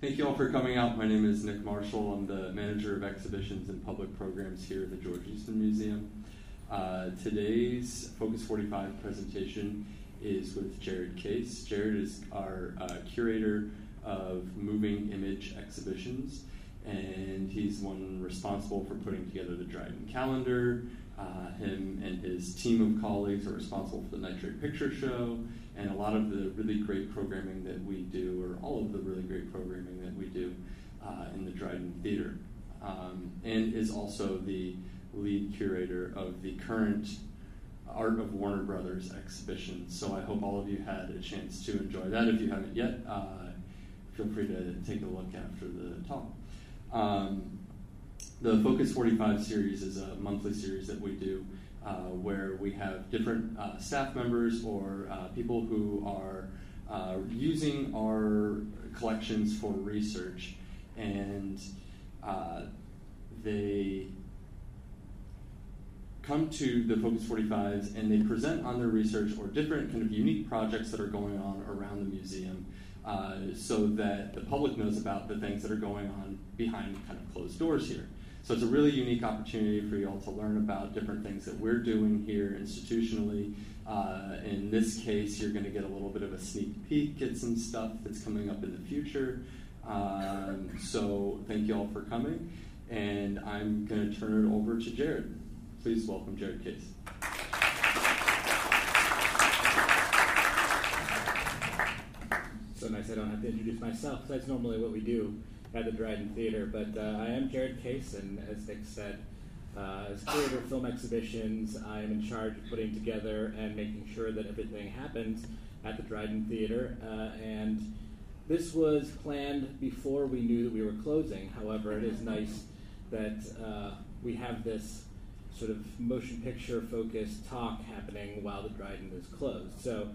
Thank you all for coming out. My name is Nick Marshall. I'm the manager of exhibitions and public programs here at the George Eastman Museum. Uh, today's Focus 45 presentation is with Jared Case. Jared is our uh, curator of moving image exhibitions, and he's one responsible for putting together the Dryden calendar. Uh, him and his team of colleagues are responsible for the Nitrate Picture Show and a lot of the really great programming that we do, or all of the really great programming that we do uh, in the Dryden Theater, um, and is also the lead curator of the current Art of Warner Brothers exhibition. So I hope all of you had a chance to enjoy that. If you haven't yet, uh, feel free to take a look after the talk. Um, the Focus 45 series is a monthly series that we do uh, where we have different uh, staff members or uh, people who are uh, using our collections for research. And uh, they come to the Focus 45s and they present on their research or different kind of unique projects that are going on around the museum uh, so that the public knows about the things that are going on behind kind of closed doors here. So it's a really unique opportunity for you all to learn about different things that we're doing here institutionally. Uh, in this case, you're going to get a little bit of a sneak peek at some stuff that's coming up in the future. Um, so thank you all for coming, and I'm going to turn it over to Jared. Please welcome Jared Case. So nice I don't have to introduce myself. That's normally what we do at the Dryden Theater. But uh, I am Jared Case, and as Nick said, uh, as curator of film exhibitions, I am in charge of putting together and making sure that everything happens at the Dryden Theater. Uh, and this was planned before we knew that we were closing. However, it is nice that uh, we have this sort of motion picture focused talk happening while the Dryden is closed. So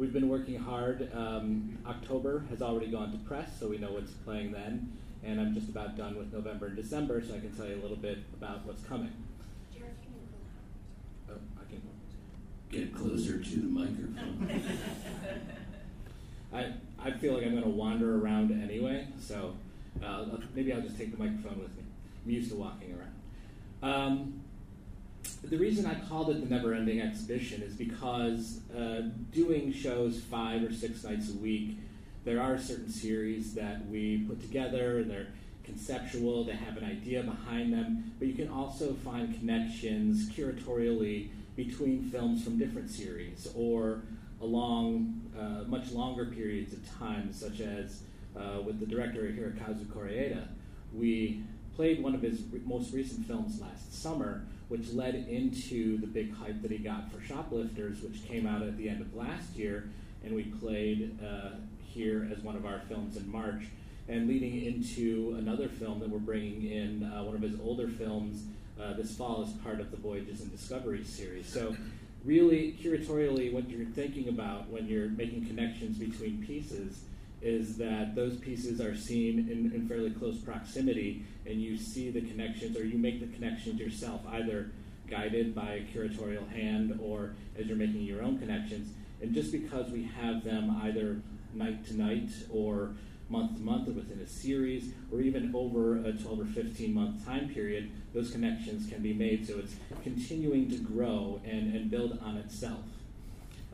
we've been working hard. Um, October has already gone to press, so we know what's playing then. And I'm just about done with November and December, so I can tell you a little bit about what's coming. Oh, I can. Get closer to the microphone. I, I feel like I'm going to wander around anyway, so uh, maybe I'll just take the microphone with me. I'm used to walking around. Um, the reason I called it the Never Ending Exhibition is because uh, doing shows five or six nights a week, there are certain series that we put together, and they're conceptual, they have an idea behind them, but you can also find connections curatorially between films from different series or along uh, much longer periods of time, such as uh, with the director Hirokazu Koreeda. We played one of his re- most recent films last summer, which led into the big hype that he got for Shoplifters, which came out at the end of last year, and we played uh, here as one of our films in March, and leading into another film that we're bringing in, uh, one of his older films uh, this fall as part of the Voyages and Discoveries series. So, really, curatorially, what you're thinking about when you're making connections between pieces is that those pieces are seen in, in, fairly close proximity and you see the connections or you make the connections yourself, either guided by a curatorial hand or as you're making your own connections. And just because we have them either night to night or month to month or within a series or even over a 12 or 15 month time period, those connections can be made. So it's continuing to grow and, and build on itself.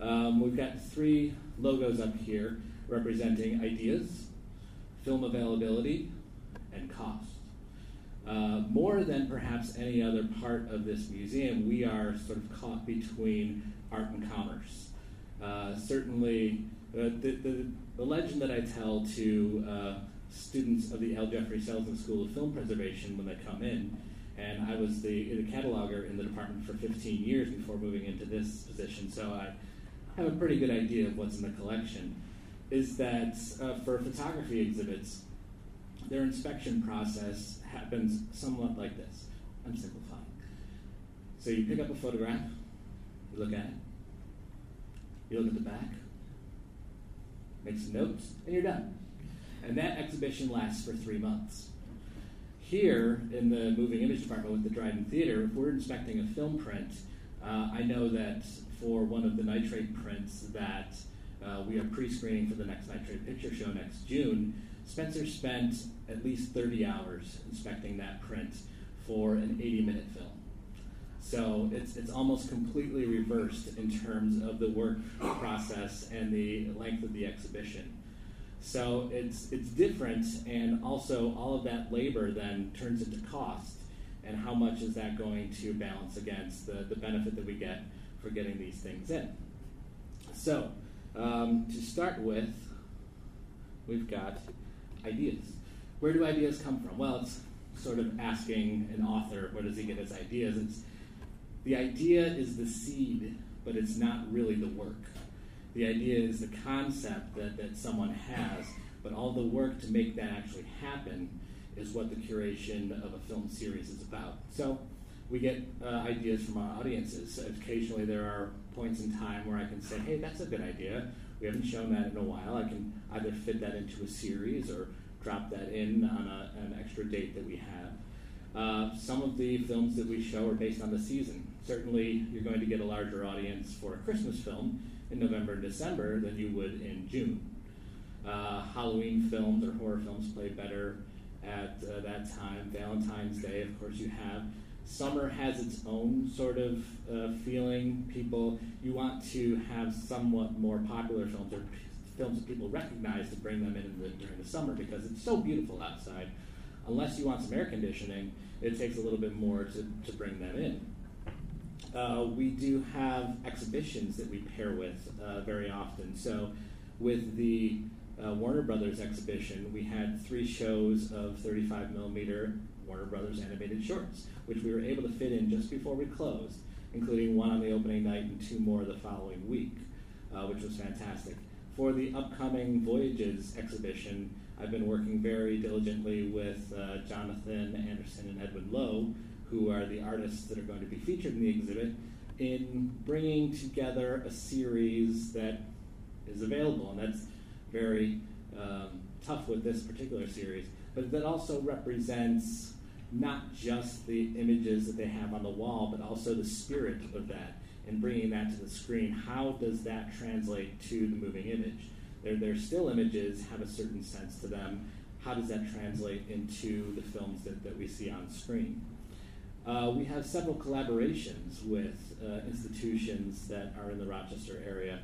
Um, we've got three logos up here representing ideas, film availability, and cost. Uh, more than perhaps any other part of this museum, we are sort of caught between art and commerce. Uh, certainly, uh, the, the, the, legend that I tell to uh, students of the L. Jeffrey Selznick School of Film Preservation when they come in, and I was the, the cataloger in the department for 15 years before moving into this position, so I have a pretty good idea of what's in the collection is that uh, for photography exhibits, their inspection process happens somewhat like this. I'm simplifying. So you pick up a photograph, you look at it, you look at the back, make some notes, and you're done. And that exhibition lasts for three months. Here in the moving image department with the Dryden Theater, if we're inspecting a film print, uh, I know that for one of the nitrate prints that uh, we are pre-screening for the next Nitrate Picture Show next June. Spencer spent at least 30 hours inspecting that print for an 80 minute film. So it's, it's almost completely reversed in terms of the work process and the length of the exhibition. So it's, it's different, and also all of that labor then turns into cost. And how much is that going to balance against the, the benefit that we get for getting these things in? So, um, to start with, we've got ideas. Where do ideas come from? Well, it's sort of asking an author where does he get his ideas. It's, the idea is the seed, but it's not really the work. The idea is the concept that, that someone has, but all the work to make that actually happen is what the curation of a film series is about. So we get uh, ideas from our audiences. Occasionally there are points in time where I can say, hey, that's a good idea. We haven't shown that in a while. I can either fit that into a series or drop that in on a, an extra date that we have. Uh, some of the films that we show are based on the season. Certainly, you're going to get a larger audience for a Christmas film in November and December than you would in June. Uh, Halloween films or horror films play better at uh, that time. Valentine's Day, of course, you have. Summer has its own sort of uh, feeling. People, you want to have somewhat more popular films or films that people recognize to bring them in the, during the summer because it's so beautiful outside. Unless you want some air conditioning, it takes a little bit more to, to bring them in. Uh, we do have exhibitions that we pair with uh, very often. So, with the uh, Warner Brothers exhibition, we had three shows of 35 millimeter Warner Brothers animated shorts, which we were able to fit in just before we closed, including one on the opening night and two more the following week, uh, which was fantastic. For the upcoming Voyages exhibition, I've been working very diligently with uh, Jonathan Anderson and Edwin Lowe who are the artists that are going to be featured in the exhibit, in bringing together a series that is available. And that's very um, tough with this particular series, but that also represents not just the images that they have on the wall, but also the spirit of that and bringing that to the screen. How does that translate to the moving image? They're, they're still images, have a certain sense to them. How does that translate into the films that, that we see on screen? Uh, we have several collaborations with uh, institutions that are in the Rochester area.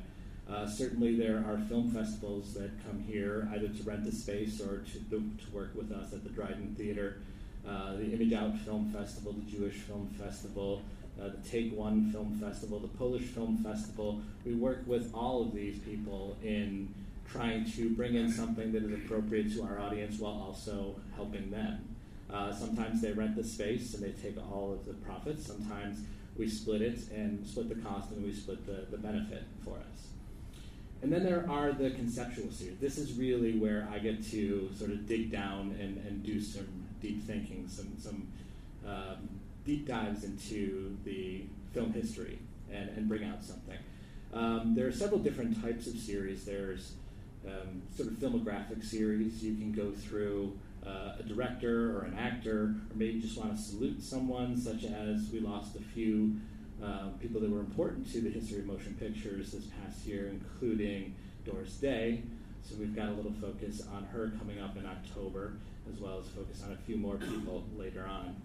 Uh, certainly, there are film festivals that come here either to rent the space or to, to work with us at the Dryden Theater. Uh, the Image Out Film Festival, the Jewish Film Festival, uh, the Take One Film Festival, the Polish Film Festival. We work with all of these people in trying to bring in something that is appropriate to our audience while also helping them. Uh, sometimes they rent the space and they take all of the profits. Sometimes we split it and split the cost and we split the, the benefit for us. And then there are the conceptual series. This is really where I get to sort of dig down and, and do some deep thinking, some, some um, deep dives into the film history and, and bring out something. Um, there are several different types of series. There's um, sort of filmographic series you can go through uh, a director or an actor, or maybe just want to salute someone, such as we lost a few uh, people that were important to the history of motion pictures this past year, including Doris Day. So we've got a little focus on her coming up in October, as well as focus on a few more people later on.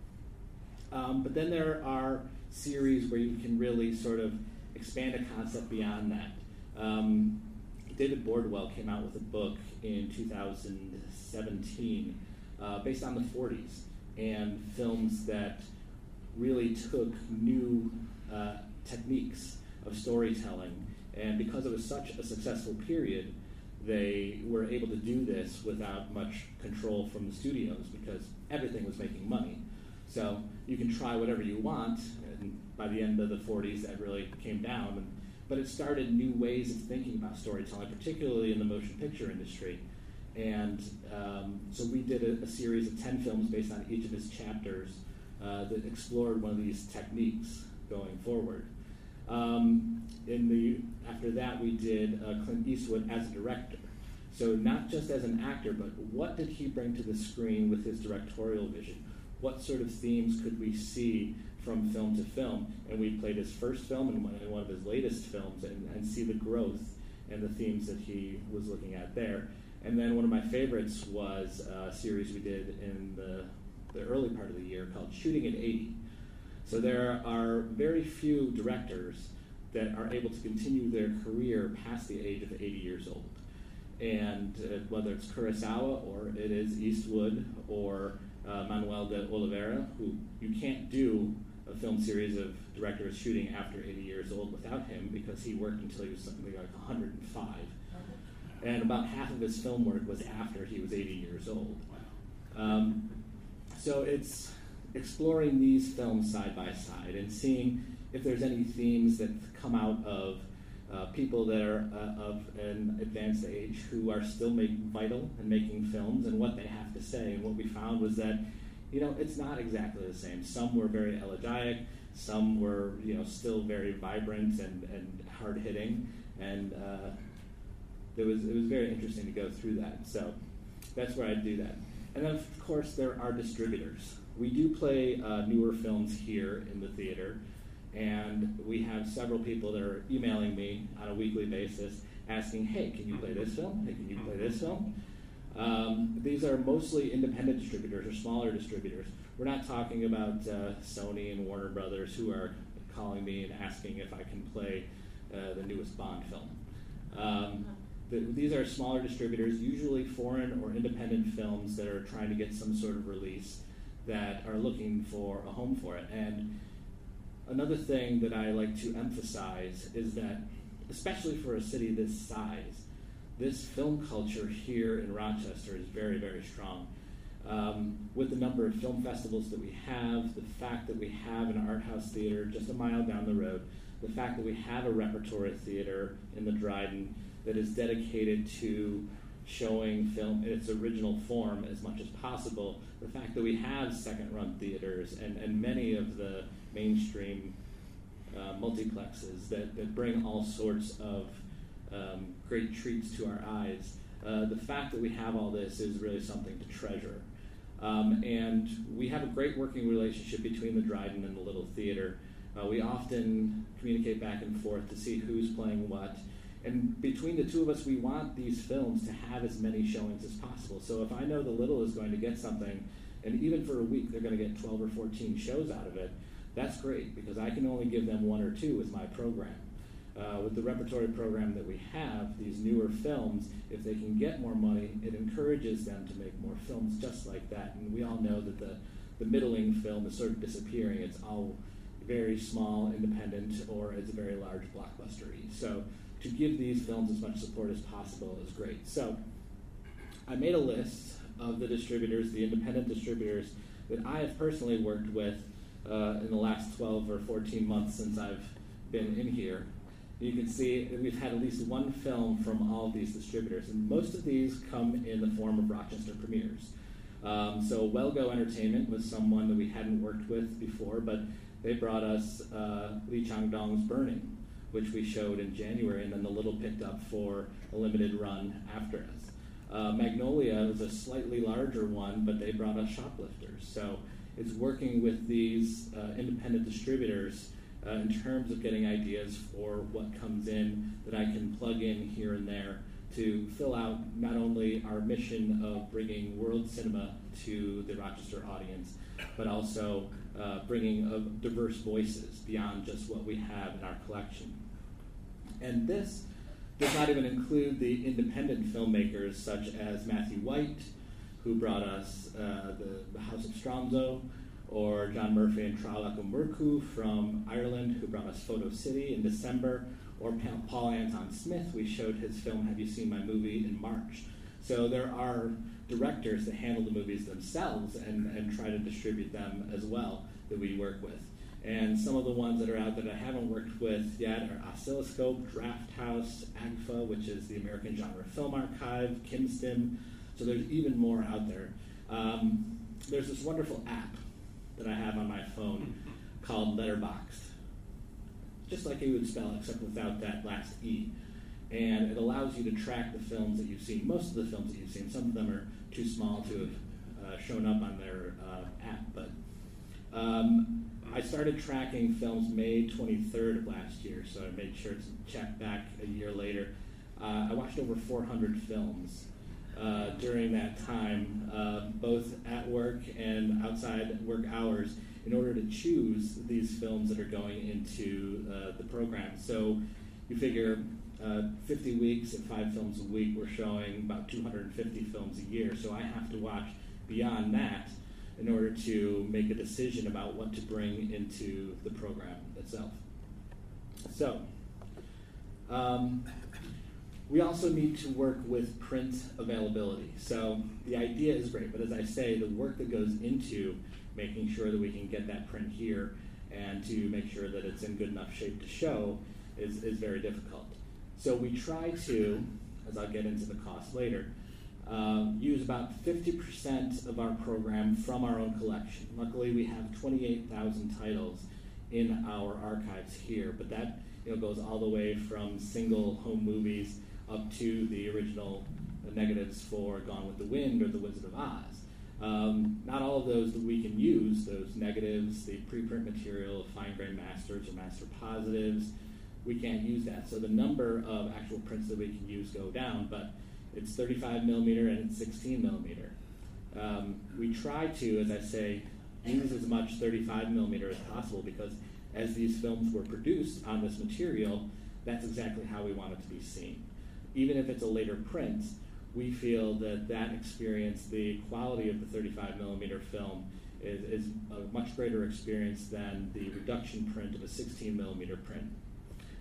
Um, but then there are series where you can really sort of expand a concept beyond that. Um, David Bordwell came out with a book in 2017 uh, based on the 40s and films that really took new uh, techniques of storytelling. And because it was such a successful period, they were able to do this without much control from the studios because everything was making money. So you can try whatever you want. And by the end of the 40s, that really came down. But it started new ways of thinking about storytelling, particularly in the motion picture industry. And um, so we did a, a, series of 10 films based on each of his chapters uh, that explored one of these techniques going forward. Um, in the, after that, we did uh, Clint Eastwood as a director. So, not just as an actor, but what did he bring to the screen with his directorial vision? What sort of themes could we see from film to film? And we played his first film and one, of his latest films and, and see the growth and the themes that he was looking at there. And then one of my favorites was a series we did in the, the early part of the year called Shooting at 80. So there are very few directors that are able to continue their career past the age of 80 years old. And uh, whether it's Kurosawa or it is Eastwood or uh, Manuel de Oliveira, who you can't do a film series of directors shooting after 80 years old without him because he worked until he was something like 105. And about half of his film work was after he was 80 years old. Um, so it's exploring these films side by side and seeing if there's any themes that come out of uh, people that are uh, of an advanced age who are still make, vital and making films and what they have to say. And what we found was that, you know, it's not exactly the same. Some were very elegiac, some were, you know, still very vibrant and, and hard hitting, and uh, it was it was very interesting to go through that. So that's where I do that. And then of course there are distributors. We do play uh, newer films here in the theater. And we have several people that are emailing me on a weekly basis asking, hey, can you play this film? Hey, can you play this film? Um, these are mostly independent distributors or smaller distributors. We're not talking about uh, Sony and Warner Brothers who are calling me and asking if I can play uh, the newest Bond film. Um, the, these are smaller distributors, usually foreign or independent films that are trying to get some sort of release that are looking for a home for it. And Another thing that I like to emphasize is that, especially for a city this size, this film culture here in Rochester is very, very strong. Um, with the number of film festivals that we have, the fact that we have an art house theater just a mile down the road, the fact that we have a repertory theater in the Dryden that is dedicated to showing film in its original form as much as possible, the fact that we have second run theaters and, and many of the mainstream uh, multiplexes that, that bring all sorts of um, great treats to our eyes. Uh, the fact that we have all this is really something to treasure. Um, and we have a great working relationship between the Dryden and the Little Theater. Uh, we often communicate back and forth to see who's playing what. And between the two of us, we want these films to have as many showings as possible. So if I know the Little is going to get something, and even for a week they're going to get 12 or 14 shows out of it, that's great because I can only give them one or two with my program. Uh, with the repertory program that we have, these newer films, if they can get more money, it encourages them to make more films just like that. And we all know that the, the middling film is sort of disappearing. It's all very small, independent, or it's a very large blockbuster So to give these films as much support as possible is great. So I made a list of the distributors, the independent distributors that I have personally worked with uh, in the last 12 or 14 months since I've been in here. You can see we've had at least one film from all of these distributors, and most of these come in the form of Rochester premieres. Um, so Wellgo Entertainment was someone that we hadn't worked with before, but they brought us uh, Lee Chang-dong's Burning, which we showed in January, and then the Little picked up for a limited run after us. Uh, Magnolia was a slightly larger one, but they brought us Shoplifters. So it's working with these uh, independent distributors uh, in terms of getting ideas for what comes in that I can plug in here and there to fill out not only our mission of bringing world cinema to the Rochester audience, but also uh, bringing of diverse voices beyond just what we have in our collection. And this does not even include the independent filmmakers such as Matthew White, who brought us uh, the, the, House of Stromso, or John Murphy and Trala Murku from Ireland, who brought us Photo City in December, or Paul Anton Smith, we showed his film Have You Seen My Movie in March. So there are directors that handle the movies themselves and, and try to distribute them as well that we work with. And some of the ones that are out that I haven't worked with yet are Oscilloscope, Draft House, AGFA, which is the American Genre Film Archive, KimStim, so there's even more out there. Um, there's this wonderful app that I have on my phone called Letterboxd, just like you would spell, except without that last E. And it allows you to track the films that you've seen. Most of the films that you've seen, some of them are too small to have uh, shown up on their uh, app, but um, I started tracking films May 23rd of last year, so I made sure to check back a year later. Uh, I watched over 400 films uh, during that time, uh, both at work and outside work hours, in order to choose these films that are going into uh, the program. So you figure uh, 50 weeks at five films a week, we're showing about 250 films a year. So I have to watch beyond that in order to make a decision about what to bring into the program itself. So, um, we also need to work with print availability. So the idea is great, but as I say, the work that goes into making sure that we can get that print here and to make sure that it's in good enough shape to show is, is very difficult. So we try to, as I'll get into the cost later, um, use about 50% of our program from our own collection. Luckily, we have 28,000 titles in our archives here, but that you know, goes all the way from single home movies up to the original negatives for Gone with the Wind or The Wizard of Oz. Um, not all of those that we can use, those negatives, the preprint material, fine grain masters or master positives, we can't use that. So the number of actual prints that we can use go down, but it's 35 millimeter and it's 16 millimeter. Um, we try to, as I say, use as much 35 millimeter as possible because as these films were produced on this material, that's exactly how we want it to be seen. Even if it's a later print, we feel that that experience, the quality of the 35 millimeter film, is, is a much greater experience than the reduction print of a 16 millimeter print.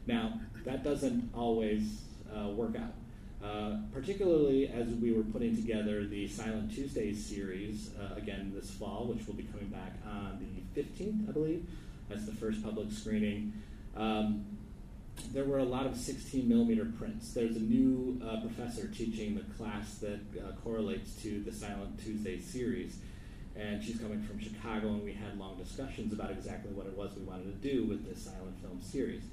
Now, that doesn't always uh, work out. Uh, particularly as we were putting together the Silent Tuesdays series uh, again this fall, which will be coming back on the 15th, I believe. That's the first public screening. Um, there were a lot of 16 millimeter prints. There's a new uh, professor teaching the class that uh, correlates to the Silent Tuesday series, and she's coming from Chicago, and we had long discussions about exactly what it was we wanted to do with this silent film series.